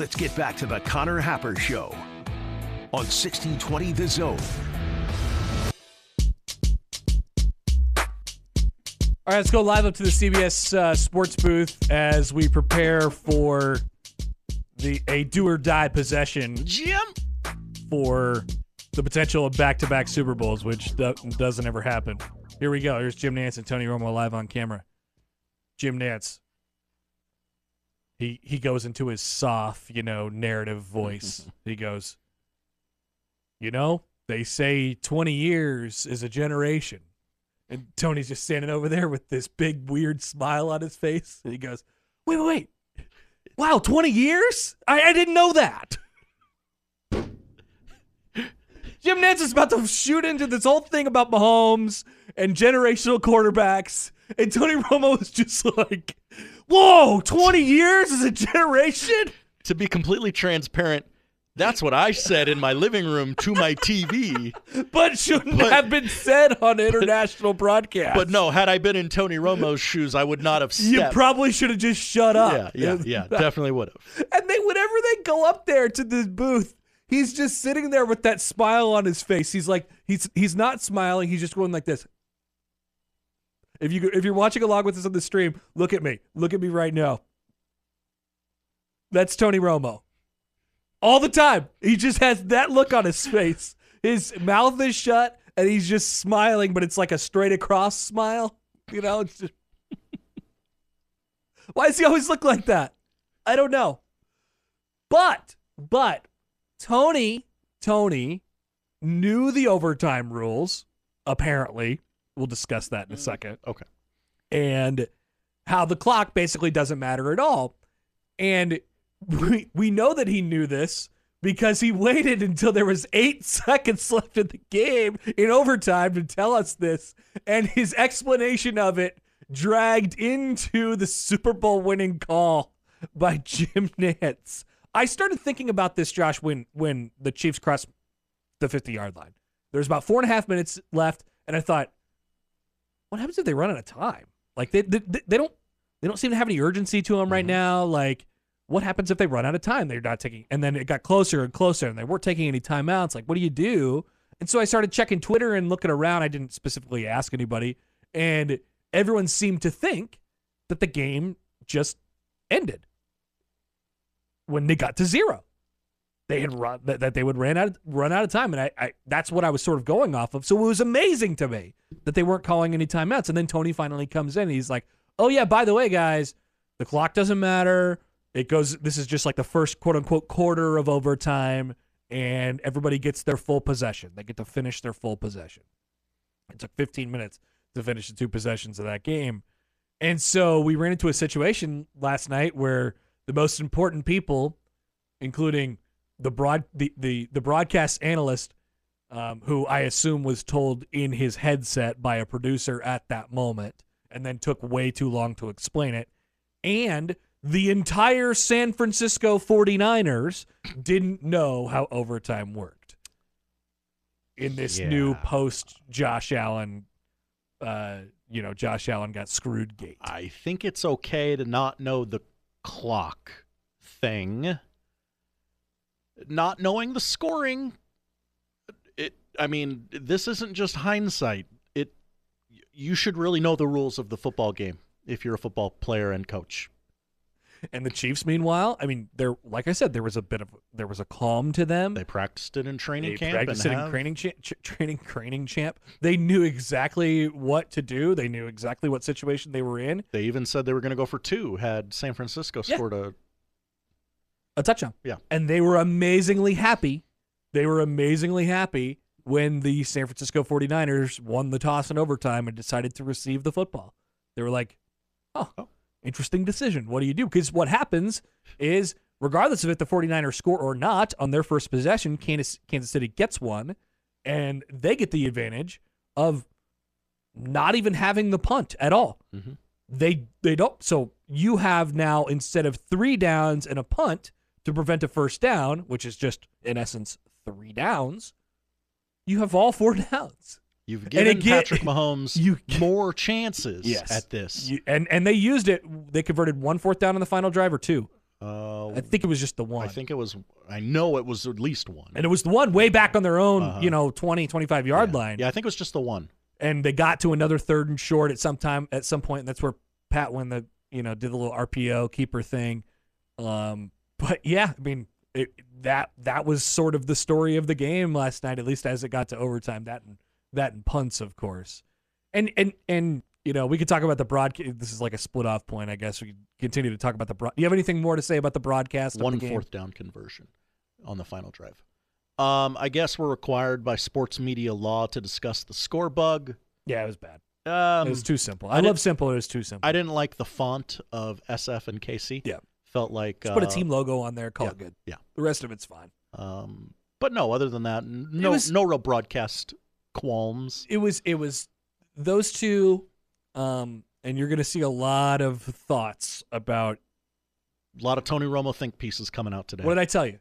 Let's get back to the Connor Happer Show on 1620 The Zone. All right, let's go live up to the CBS uh, Sports booth as we prepare for the a do or die possession Jim. for the potential of back-to-back Super Bowls, which do- doesn't ever happen. Here we go. Here's Jim Nantz and Tony Romo live on camera. Jim Nantz. He he goes into his soft, you know, narrative voice. he goes, "You know, they say 20 years is a generation." And Tony's just standing over there with this big weird smile on his face. And he goes, "Wait, wait, wait. Wow, 20 years? I, I didn't know that." Jim Nantz is about to shoot into this whole thing about Mahomes and generational quarterbacks. And Tony Romo was just like, whoa, 20 years is a generation? To be completely transparent, that's what I said in my living room to my TV. But shouldn't But- have been said on international broadcast. But no, had I been in Tony Romo's shoes, I would not have You probably should have just shut yeah, up. yeah, yeah, definitely would have. And they, whenever they go up there to the booth, he's just sitting there with that smile on his face. He's like, he's he's not smiling. He's just going like this. If you if you're watching along with us on the stream, look at me. Look at me right now. That's Tony Romo. All the time, he just has that look on his face. His mouth is shut, and he's just smiling, but it's like a straight across smile. You know, just. Why does he always look like that? I don't know. But, but, Tony, Tony knew the overtime rules, apparently. We'll discuss that in a mm-hmm. second. Okay. And how the clock basically doesn't matter at all. And we, we know that he knew this because he waited until there was eight seconds left in the game in overtime to tell us this. And his explanation of it dragged into the Super Bowl winning call by Jim Nantz. I started thinking about this, Josh, when when the Chiefs crossed the 50 yard line. There's about four and a half minutes left, and I thought, what happens if they run out of time? Like they they, they don't they don't seem to have any urgency to them right mm-hmm. now. Like what happens if they run out of time? They're not taking, and then it got closer and closer, and they weren't taking any timeouts. Like what do you do? And so I started checking Twitter and looking around. I didn't specifically ask anybody, and everyone seemed to think that the game just ended when they got to zero. They had run that, they would ran out run out of time, and I, I that's what I was sort of going off of. So it was amazing to me that they weren't calling any timeouts. And then Tony finally comes in. And he's like, "Oh yeah, by the way, guys, the clock doesn't matter. It goes. This is just like the first quote unquote quarter of overtime, and everybody gets their full possession. They get to finish their full possession. It took 15 minutes to finish the two possessions of that game, and so we ran into a situation last night where the most important people, including the broad the the, the broadcast analyst um, who I assume was told in his headset by a producer at that moment and then took way too long to explain it. And the entire San Francisco 49ers didn't know how overtime worked in this new post Josh Allen, uh, you know, Josh Allen got screwed gate. I think it's okay to not know the clock thing. Not knowing the scoring, it. I mean, this isn't just hindsight. It. You should really know the rules of the football game if you're a football player and coach. And the Chiefs, meanwhile, I mean, there, like I said, there was a bit of there was a calm to them. They practiced it in training They camp practiced it in training, cha- ch- training, training champ. They knew exactly what to do. They knew exactly what situation they were in. They even said they were going to go for two had San Francisco Yeah. scored a. A touchdown. Yeah. And they were amazingly happy. They were amazingly happy when the San Francisco 49ers won the toss in overtime and decided to receive the football. They were like, oh, Oh. Interesting decision. What do you do? Because what happens is, regardless of if the 49ers score or not on their first possession, Kansas, Kansas City gets one, and they get the advantage of not even having the punt at all. Mhm. They they don't. So you have now instead of three downs and a punt to prevent a first down, which is just in essence three downs, you have all four downs. You've given again- Patrick Mahomes you- more chances Yes. at this. You- and and they used it. They converted one fourth down on the final drive or two. uh, I think it was just the one. I think it was. I know it was at least one. and it was the one way back on their own, Uh-huh. you know, 20, 25 yard yeah. line. Yeah, I think it was just the one. and they got to another third and short at some time at some point and that's where pat when the you know did the little rpo keeper thing um but yeah i mean it, that that was sort of the story of the game last night at least as it got to overtime that and that and punts of course and and and you know we could talk about the broadcast this is like a split off point i guess we could continue to talk about the broad do you have anything more to say about the broadcast of One the game? fourth down conversion on the final drive. Um, I guess we're required by sports media law to discuss the score bug. yeah it was bad Um, it was too simple I i, love simple it was too simple I didn't like the font of SF and KC. Yeah. Felt like Just put a uh, team logo on there call yeah, it good yeah. the rest of it's fine Um, but no, other than that, no, was- no real broadcast qualms. it was it was those two um and you're gonna see a lot of thoughts about A lot of Tony Romo think pieces coming out today. what did i tell you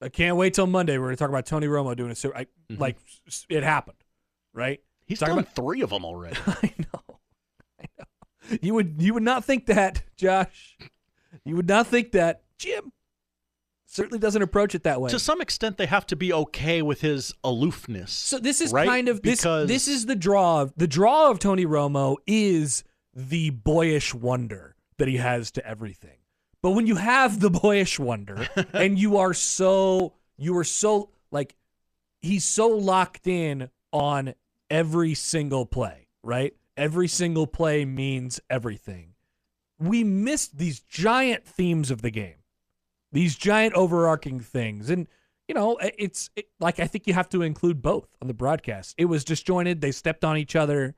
i can't wait till monday we're gonna talk about tony romo doing a super I, Mhm. like it happened right He's talking about- three of them already. i know i know you would you would not think that josh you would not think that jim certainly doesn't approach it that way to some extent, they have to be okay with his aloofness. So this is right? kind of this. Because- This is the draw. Of, the draw of Tony Romo is the boyish wonder that he has to everything. But when you have the boyish wonder, and you are so you are so like he's so locked in on every single play, right? Every single play means everything. We missed these giant themes of the game these giant overarching things. And you know it's it, like i think you have to include both on the broadcast. It was disjointed. They stepped on each other.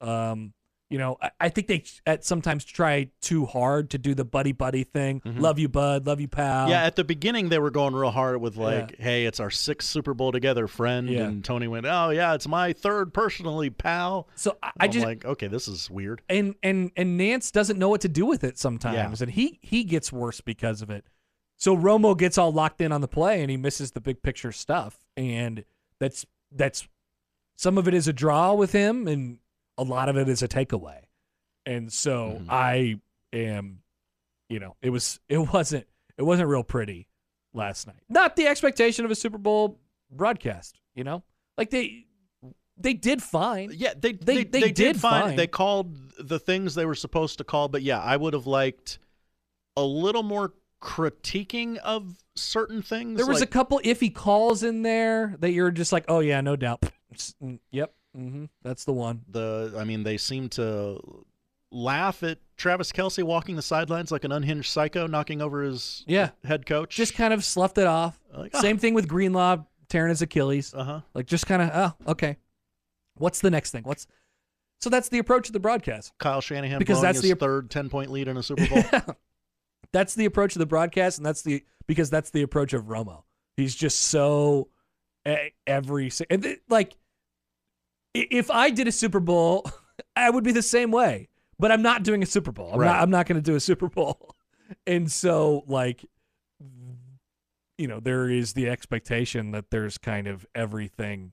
Um you know i, I think they at sometimes try too hard to do the buddy buddy thing mm-hmm. love you bud love you pal yeah, at the beginning they were going real hard with like, "Hey, it's our sixth Super Bowl together, friend." Yeah. And Tony went, "Oh yeah, it's my third personally, pal." so i, I I'm just like, okay, this is weird. and and and Nantz doesn't know what to do with it sometimes, Yeah. and he he gets worse because of it. So Romo gets all locked in on the play, and he misses the big picture stuff, and that's that's some of it is a draw with him, and a lot of it is a takeaway. And so Mhm. I am, you know, it was it wasn't it wasn't real pretty last night. Not the expectation of a Super Bowl broadcast, you know, like they they did fine. Yeah, they They- they, they they, did did fine. fine. They called the things they were supposed to call, but yeah, I would have liked a little more critiquing of certain things. There was a like, couple iffy calls in there that you're just like, oh yeah, no doubt. Mm, Yep, hmm that's the one. the. I mean, they seem to laugh at Travis Kelce walking the sidelines like an unhinged psycho, knocking over his Yeah. head coach. Just kind of sloughed it off. Like, Same thing with Greenlaw tearing his Achilles. Uh huh. Like just kind of, oh, okay. What's the next thing? What's so that's the approach of the broadcast. Kyle Shanahan Because that's the- third ten point lead in a Super Bowl. that's the approach of the broadcast, and that's the because that's the approach of Romo. He's just so e- every and like if I did a Super Bowl, I would be the same way. But I'm not doing a Super Bowl. I'm Right. not. I'm not going to do a Super Bowl. And so, like, you know, there is the expectation that there's kind of everything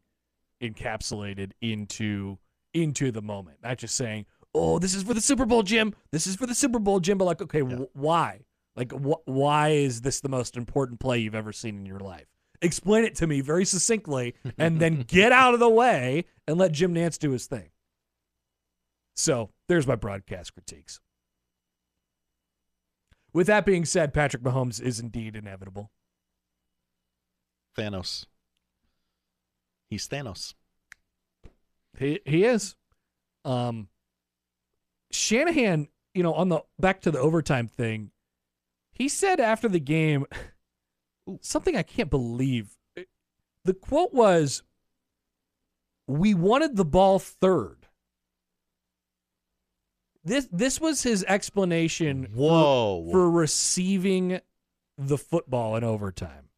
encapsulated into into the moment. Not just saying, "Oh, this is for the Super Bowl, Jim. This is for the Super Bowl, Jim." But like, okay, Yeah. wh- why? Like, wh- why is this the most important play you've ever seen in your life? Explain it to me very succinctly, and then get out of the way and let Jim Nantz do his thing. So there's my broadcast critiques. With that being said, Patrick Mahomes is indeed inevitable. Thanos. He's Thanos. He he is. Um Shanahan, you know, on the back to the overtime thing, he said after the game something I can't believe. The quote was we wanted the ball third. this this was his explanation for- Whoa. for receiving the football in overtime.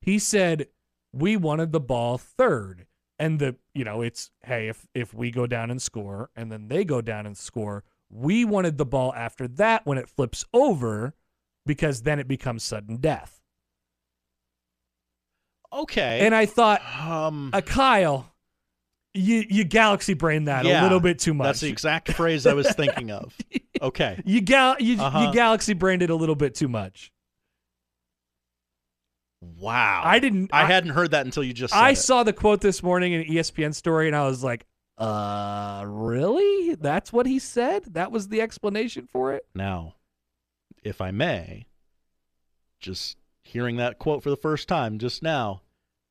He said we wanted the ball third. And the you know, it's hey, if if we go down and score and then they go down and score, we wanted the ball after that when it flips over because then it becomes sudden death. Okay. And I thought, um, uh, Kyle, you you galaxy brain that a little bit too much. That's the exact phrase I was thinking of. Okay. you gal you, Uh-huh. you galaxy brained it a little bit too much. Wow. I didn't. I, hadn't heard that until you just said I it. saw the quote this morning in an ESPN story, and I was like, "Uh, really? That's what he said? That was the explanation for it?" Now, if I may, just hearing that quote for the first time just now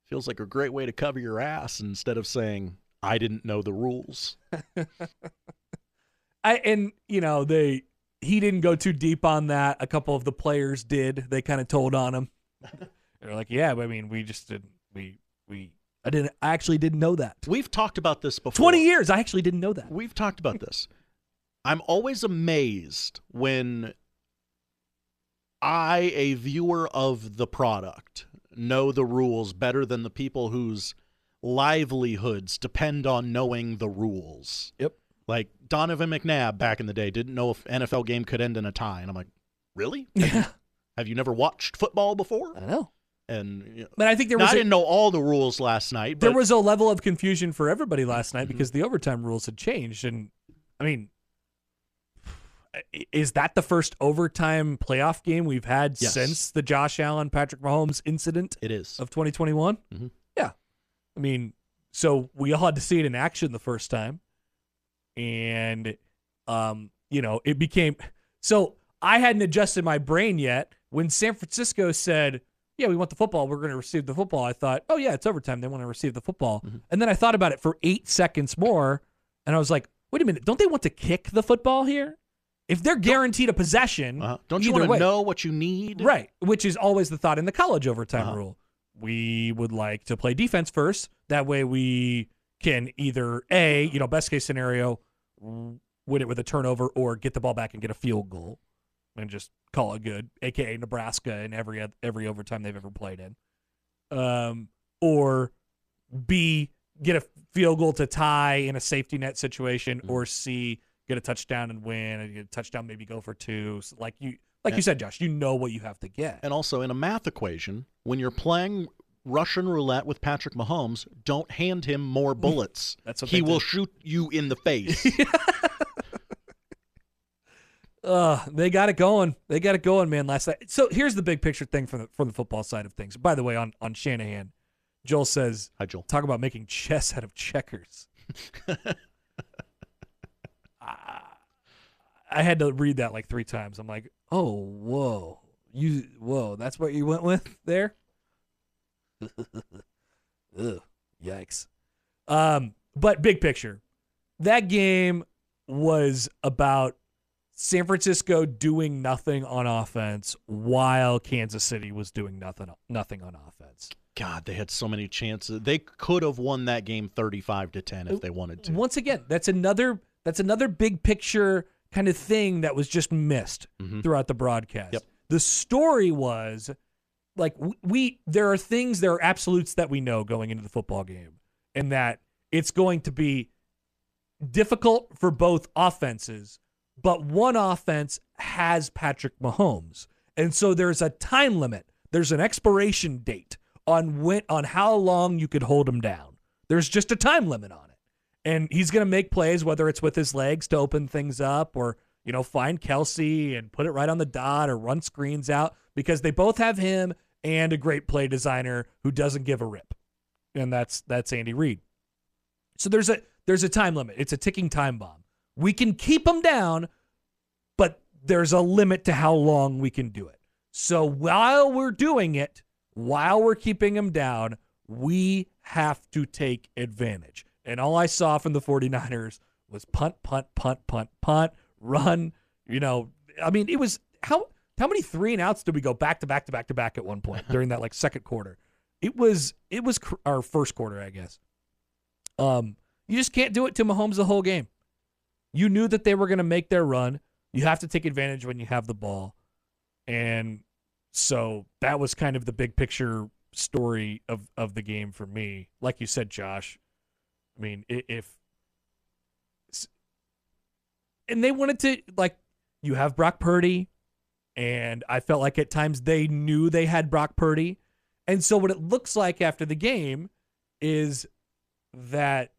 feels like a great way to cover your ass instead of saying, I didn't know the rules. I and you know they he didn't go too deep on that. A couple of the players did. They kind of told on him. They're like, "Yeah, but I mean, we just didn't. We we I didn't. I actually didn't know that. We've talked about this before. Twenty years. I actually didn't know that. We've talked about this. I'm always amazed when I, a viewer of the product, know the rules better than the people whose livelihoods depend on knowing the rules. Yep. Like Donovan McNabb back in the day didn't know if NFL game could end in a tie, and I'm like, really? Yeah, Have you never watched football before? I know. And you know, But I think there now, was I a, didn't know all the rules last night, but there was a level of confusion for everybody last night Mhm. because the overtime rules had changed, and I mean, is that the first overtime playoff game we've had Yes. since the Josh Allen Patrick Mahomes incident it is. of 2021? Mhm. Yeah, I mean, so we all had to see it in action the first time, and um, you know, it became so I hadn't adjusted my brain yet when San Francisco said, "Yeah, we want the football. We're going to receive the football." I thought, "Oh yeah, it's overtime. They want to receive the football." Mhm. And then I thought about it for eight seconds more, and I was like, "Wait a minute! Don't they want to kick the football here? If they're guaranteed a possession, Uh-huh. Don't you want to know what you need? Right, which is always the thought in the college overtime Uh-huh. rule. We would like to play defense first. That way we can either A, you know, best case scenario, win it with a turnover or get the ball back and get a field goal and just call it good, aka Nebraska in every every overtime they've ever played in. Um, or B, get a field goal to tie in a safety net situation, Mhm. or C, get a touchdown and win, and get a touchdown maybe go for two. So like you like you said, Josh, you know what you have to get. And also in a math equation, when you're playing Russian roulette with Patrick Mahomes, don't hand him more bullets. That's what he will shoot you in the face. Uh, they got it going. They got it going, man. Last night. So here's the big picture thing from the from the football side of things. By the way, on on Shanahan, Joel says, Hi, Joel. talk about making chess out of checkers. I, I had to read that like three times. I'm like, oh, whoa, you, whoa, that's what you went with there. Ugh, yikes. Um, but big picture, that game was about San Francisco doing nothing on offense while Kansas City was doing nothing nothing on offense. God, they had so many chances. They could have won that game 35 to 10 if they wanted to. Once again, that's another that's another big picture kind of thing that was just missed Mhm. throughout the broadcast. Yep. The story was like we there are things there are absolutes that we know going into the football game and that it's going to be difficult for both offenses, but one offense has Patrick Mahomes. And so there's a time limit. There's an expiration date on when on how long you could hold him down. There's just a time limit on. And he's going to make plays whether it's with his legs to open things up or, you know, find Kelce and put it right on the dot or run screens out because they both have him and a great play designer who doesn't give a rip. And that's that's Andy Reid. So there's a there's a time limit. It's a ticking time bomb. We can keep them down, but there's a limit to how long we can do it. So while we're doing it, while we're keeping them down, we have to take advantage. And all I saw from the 49ers was punt, punt, punt, punt, punt, run. You know, I mean, it was how how many three and outs did we go back to back to back to back at one point during that like second quarter? It was it was cr- our first quarter, I guess. Um, you just can't do it to Mahomes the whole game. You knew that they were going to make their run. You have to take advantage when you have the ball. And so that was kind of the big picture story of, of the game for me. Like you said, Josh, I mean, if. And they wanted to, like, you have Brock Purdy, and I felt like at times they knew they had Brock Purdy. And so what it looks like after the game is that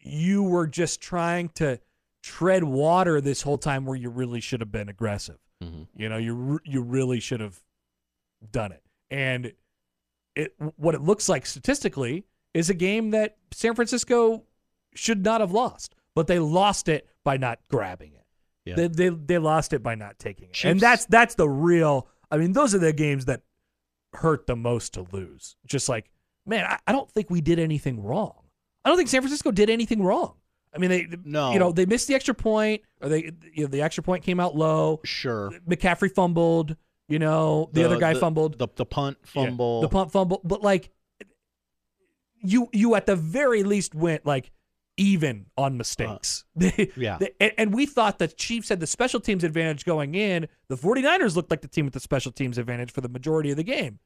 you were just trying to tread water this whole time where you really should have been aggressive. hmm You know, you you really should have done it. And it what it looks like statistically is a game that San Francisco should not have lost, but they lost it by not grabbing it. Yeah. They, they they lost it by not taking it. Chiefs- And that's that's the real I mean, those are the games that hurt the most to lose. Just like, man, I, I don't think we did anything wrong. I don't think San Francisco did anything wrong. I mean, they No. you know, they missed the extra point or they you know, the extra point came out low. Sure. McCaffrey fumbled. You know, the, other guy the- fumbled. The, the punt Yeah, fumble. the punt fumble. But like, you you at the very least went like even on mistakes. They- yeah. and, and we thought the Chiefs had the special teams advantage going in. The 49ers looked like the team with the special teams advantage for the majority of the game.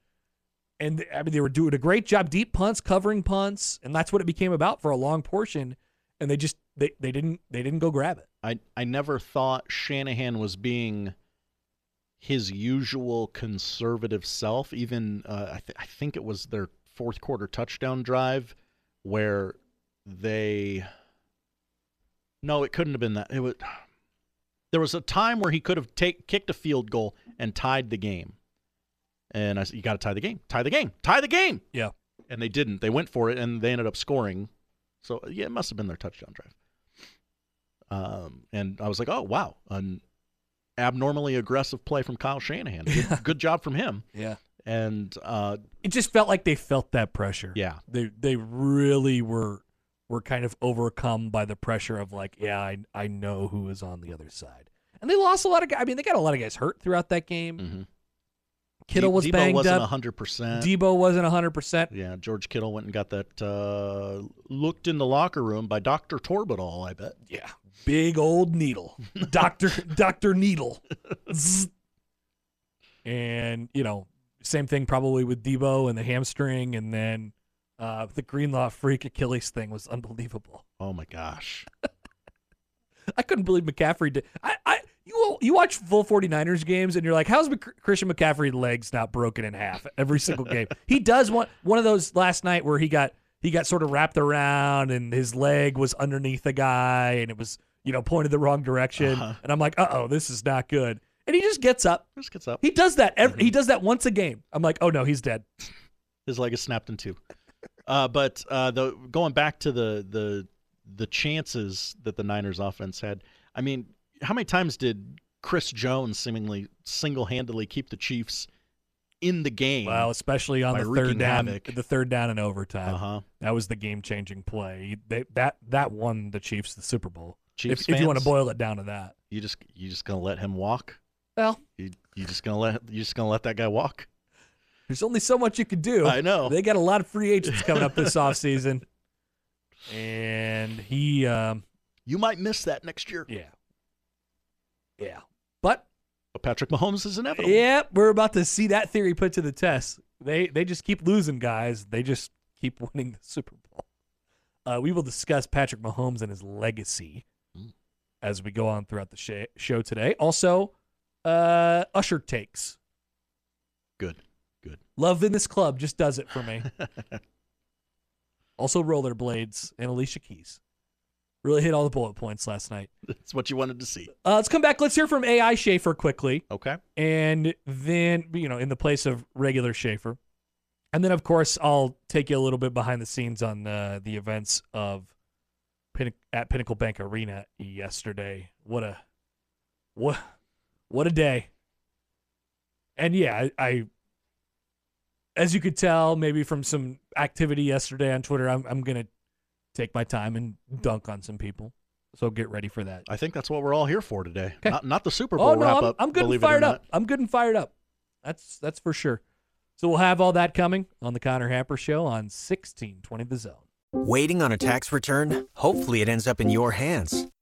And I mean, they were doing a great job, deep punts, covering punts, and that's what it became about for a long portion. And they just they, they didn't they didn't go grab it. I I never thought Shanahan was being his usual conservative self. Even uh, I, th- I think it was their fourth quarter touchdown drive where they. No, it couldn't have been that. It was. There was a time where he could have take, kicked a field goal and tied the game. And I said, "You got to tie the game. Tie the game. Tie the game." Yeah. And they didn't. They went for it, and they ended up scoring. So yeah, it must have been their touchdown drive. Um, and I was like, oh wow, an abnormally aggressive play from Kyle Shanahan. Good, good job from him. Yeah. And uh, It just felt like they felt that pressure. yeah, they they really were were kind of overcome by the pressure of like, yeah, I I know who is on the other side. And they lost a lot of guys. I mean, they got a lot of guys hurt throughout that game. mhm. Kittle was Deebo banged wasn't up. hundred percent. Deebo wasn't 100%. Yeah, George Kittle went and got that uh, looked in the locker room by Doctor Toradol. I bet. Yeah. Big old needle. Dr. Dr. Needle. And, you know, same thing probably with Deebo and the hamstring and then uh, the Greenlaw freak Achilles thing was unbelievable. Oh my gosh. I couldn't believe McCaffrey did. I, I you you watch full 49ers games and you're like, how's Mc, Christian McCaffrey's legs not broken in half every single game? he does one one of those last night where he got he got sort of wrapped around and his leg was underneath the guy and it was you know pointed the wrong direction Uh-huh. and I'm like, uh oh, this is not good. And he just gets up. Just gets up. He does that. Every, He does that once a game. I'm like, oh no, he's dead. His leg is snapped in two. Uh, but uh, the going back to the the the chances that the Niners offense had. I mean, how many times did Chris Jones seemingly single handedly keep the Chiefs in the game? Well, especially on the third down, havoc. the third down and overtime. uh huh. That was the game changing play. They, that that won the Chiefs the Super Bowl. Chiefs if, if you want to boil it down to that. you just you just gonna let him walk? Well, You you just gonna let you just gonna let that guy walk? there's only so much you can do. I know. They got a lot of free agents coming up this offseason. And he um You might miss that next year. yeah. Yeah. But But Patrick Mahomes is inevitable. yeah, we're about to see that theory put to the test. They they just keep losing guys. They just keep winning the Super Bowl. Uh, we will discuss Patrick Mahomes and his legacy Mm. as we go on throughout the sh- show today. Also, uh, Usher takes. Good. Good. Love in this club just does it for me. also, rollerblades and Alicia Keys. Really hit all the bullet points last night. That's what you wanted to see. Uh, let's come back. Let's hear from AI Schaefer quickly. Okay. and then you know in the place of regular Schaefer, and then of course I'll take you a little bit behind the scenes on uh, the events of Pin- at Pinnacle Bank Arena yesterday. What a what what a day! And yeah, I, I as you could tell maybe from some activity yesterday on Twitter, I'm I'm gonna take my time and dunk on some people. So get ready for that. I think that's what we're all here for today. 'Kay. Not not the Super oh, Bowl Oh no, wrap I'm, up. I'm good and believe it fired not. up. I'm good and fired up. That's that's for sure. So we'll have all that coming on the Connor Happer Show on 1620 The Zone. Waiting on a tax return? Hopefully, it ends up in your hands.